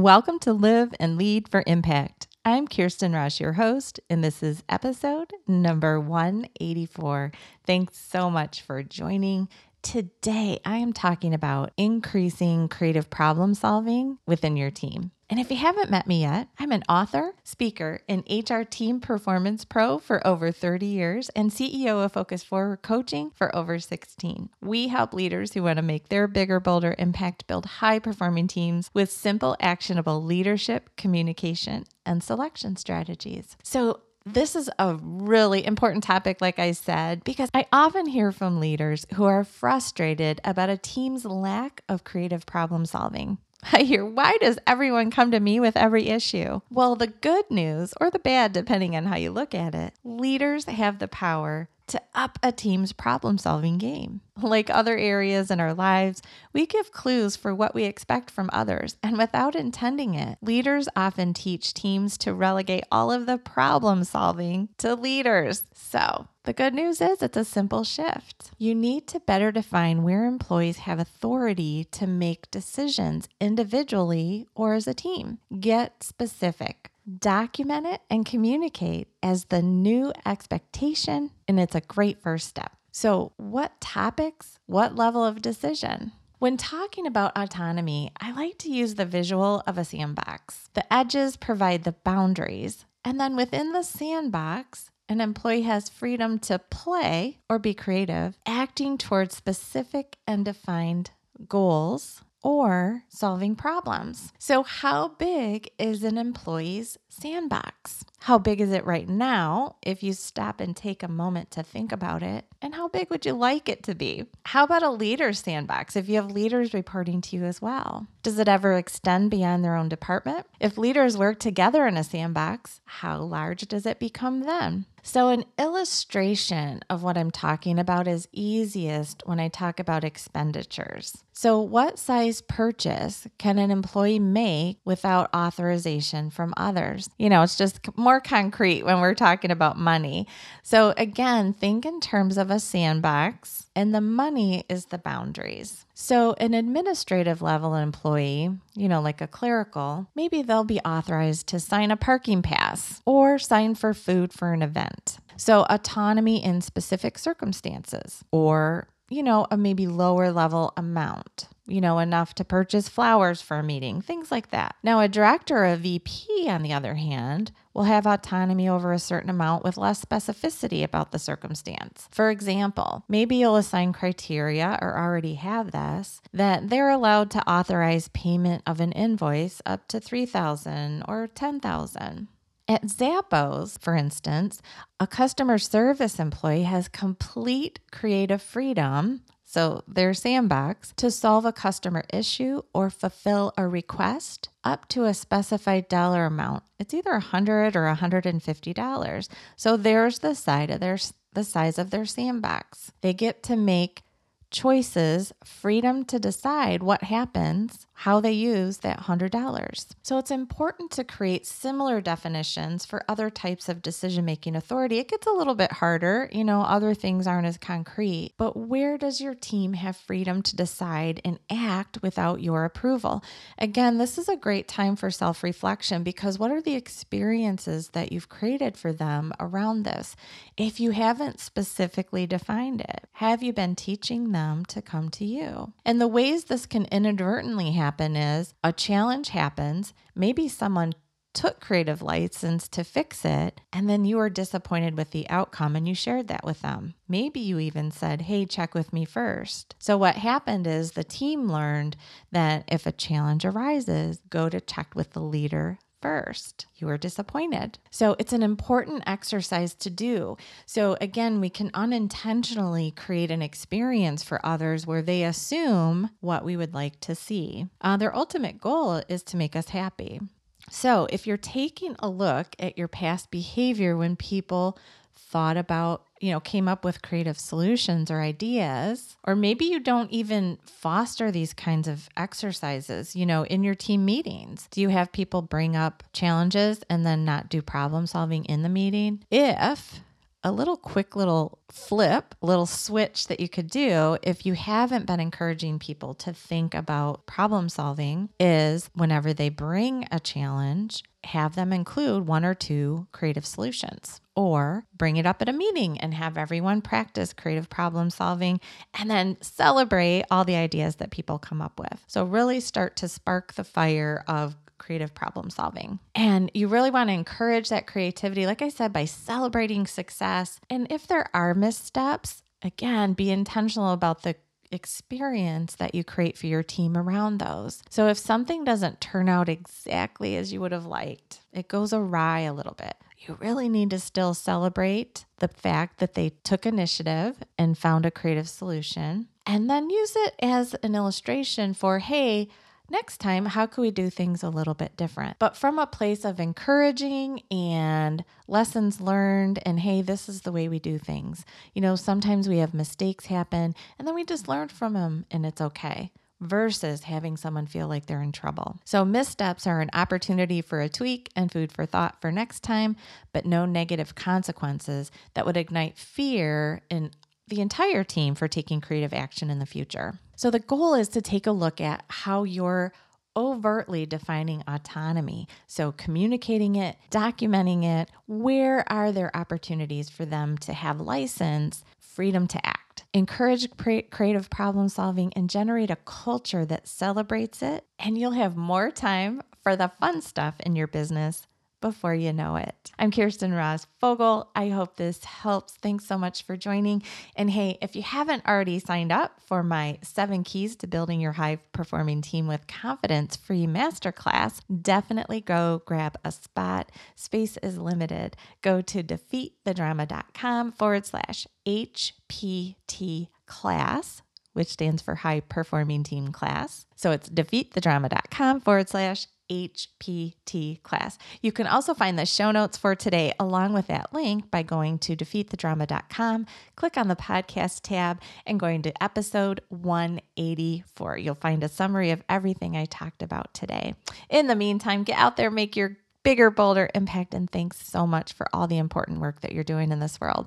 Welcome to Live and Lead for Impact. I'm Kirsten Ross, your host, and this is episode number 184. Thanks so much for joining. Today, I am talking about increasing creative problem solving within your team. And if you haven't met me yet, I'm an author, speaker, and HR team performance pro for over 30 years and CEO of Focus Forward Coaching for over 16. We help leaders who want to make their bigger, bolder impact build high performing teams with simple, actionable leadership, communication, and selection strategies. So, this is a really important topic, like I said, because I often hear from leaders who are frustrated about a team's lack of creative problem solving. I hear, why does everyone come to me with every issue? Well, the good news, or the bad, depending on how you look at it, leaders have the power to up a team's problem solving game. Like other areas in our lives, we give clues for what we expect from others, and without intending it, leaders often teach teams to relegate all of the problem solving to leaders. So, the good news is it's a simple shift. You need to better define where employees have authority to make decisions individually or as a team. Get specific document it and communicate as the new expectation, and it's a great first step. So, what topics, what level of decision? When talking about autonomy, I like to use the visual of a sandbox. The edges provide the boundaries, and then within the sandbox, an employee has freedom to play or be creative, acting towards specific and defined goals or solving problems. So, how big is an employee's sandbox? How big is it right now if you stop and take a moment to think about it? And how big would you like it to be? How about a leader's sandbox if you have leaders reporting to you as well? Does it ever extend beyond their own department? If leaders work together in a sandbox, how large does it become then? So, an illustration of what I'm talking about is easiest when I talk about expenditures. So, what size purchase can an employee make without authorization from others? You know, it's just more concrete when we're talking about money. So, again, think in terms of a sandbox, and the money is the boundaries. So, an administrative level employee, you know, like a clerical, maybe they'll be authorized to sign a parking pass or sign for food for an event. So, autonomy in specific circumstances or, you know, a maybe lower level amount you know, enough to purchase flowers for a meeting, things like that. Now, a director or a VP, on the other hand, will have autonomy over a certain amount with less specificity about the circumstance. For example, maybe you'll assign criteria or already have this that they're allowed to authorize payment of an invoice up to 3000 or 10000 at Zappos, for instance, a customer service employee has complete creative freedom so their sandbox, to solve a customer issue or fulfill a request up to a specified dollar amount. It's either a 100 or a $150. So there's the side of their the size of their sandbox. They get to make choices, freedom to decide what happens, how they use that $100. So it's important to create similar definitions for other types of decision making authority. It gets a little bit harder, you know, other things aren't as concrete, but where does your team have freedom to decide and act without your approval? Again, this is a great time for self reflection because what are the experiences that you've created for them around this? If you haven't specifically defined it, have you been teaching them? Them to come to you. And the ways this can inadvertently happen is a challenge happens, maybe someone took creative license to fix it, and then you were disappointed with the outcome and you shared that with them. Maybe you even said, Hey, check with me first. So, what happened is the team learned that if a challenge arises, go to check with the leader first, you are disappointed. So it's an important exercise to do. So again, we can unintentionally create an experience for others where they assume what we would like to see. Uh, their ultimate goal is to make us happy. So if you're taking a look at your past behavior when people thought about, you know, came up with creative solutions or ideas, or maybe you don't even foster these kinds of exercises, you know, in your team meetings. Do you have people bring up challenges and then not do problem solving in the meeting? If a little quick little flip, little switch that you could do if you haven't been encouraging people to think about problem solving is whenever they bring a challenge, have them include one or two creative solutions or bring it up at a meeting and have everyone practice creative problem solving and then celebrate all the ideas that people come up with. So, really start to spark the fire of creative problem solving. And you really want to encourage that creativity, like I said, by celebrating success. And if there are missteps, again, be intentional about the experience that you create for your team around those. So if something doesn't turn out exactly as you would have liked, it goes awry a little bit. You really need to still celebrate the fact that they took initiative and found a creative solution, and then use it as an illustration for hey, next time, how could we do things a little bit different? But from a place of encouraging and lessons learned, and hey, this is the way we do things. You know, sometimes we have mistakes happen and then we just learn from them and it's okay. Versus having someone feel like they're in trouble. So, missteps are an opportunity for a tweak and food for thought for next time, but no negative consequences that would ignite fear in the entire team for taking creative action in the future. So the goal is to take a look at how you're overtly defining autonomy. So, communicating it, documenting it, where are there opportunities for them to have license, freedom to act? Encourage creative problem solving and generate a culture that celebrates it, and you'll have more time for the fun stuff in your business before you know it. I'm Kirsten Ross Fogel. I hope this helps. Thanks so much for joining. And hey, if you haven't already signed up for my seven keys to building your high performing team with confidence free masterclass, definitely go grab a spot. Space is limited. Go to defeatthedrama.com forward slash HPT class which stands for High Performing Team Class. So it's defeatthedrama.com forward slash HPT class. You can also find the show notes for today along with that link by going to defeatthedrama.com, click on the podcast tab, and going to episode 184. You'll find a summary of everything I talked about today. In the meantime, get out there, make your bigger, bolder impact, and thanks so much for all the important work that you're doing in this world.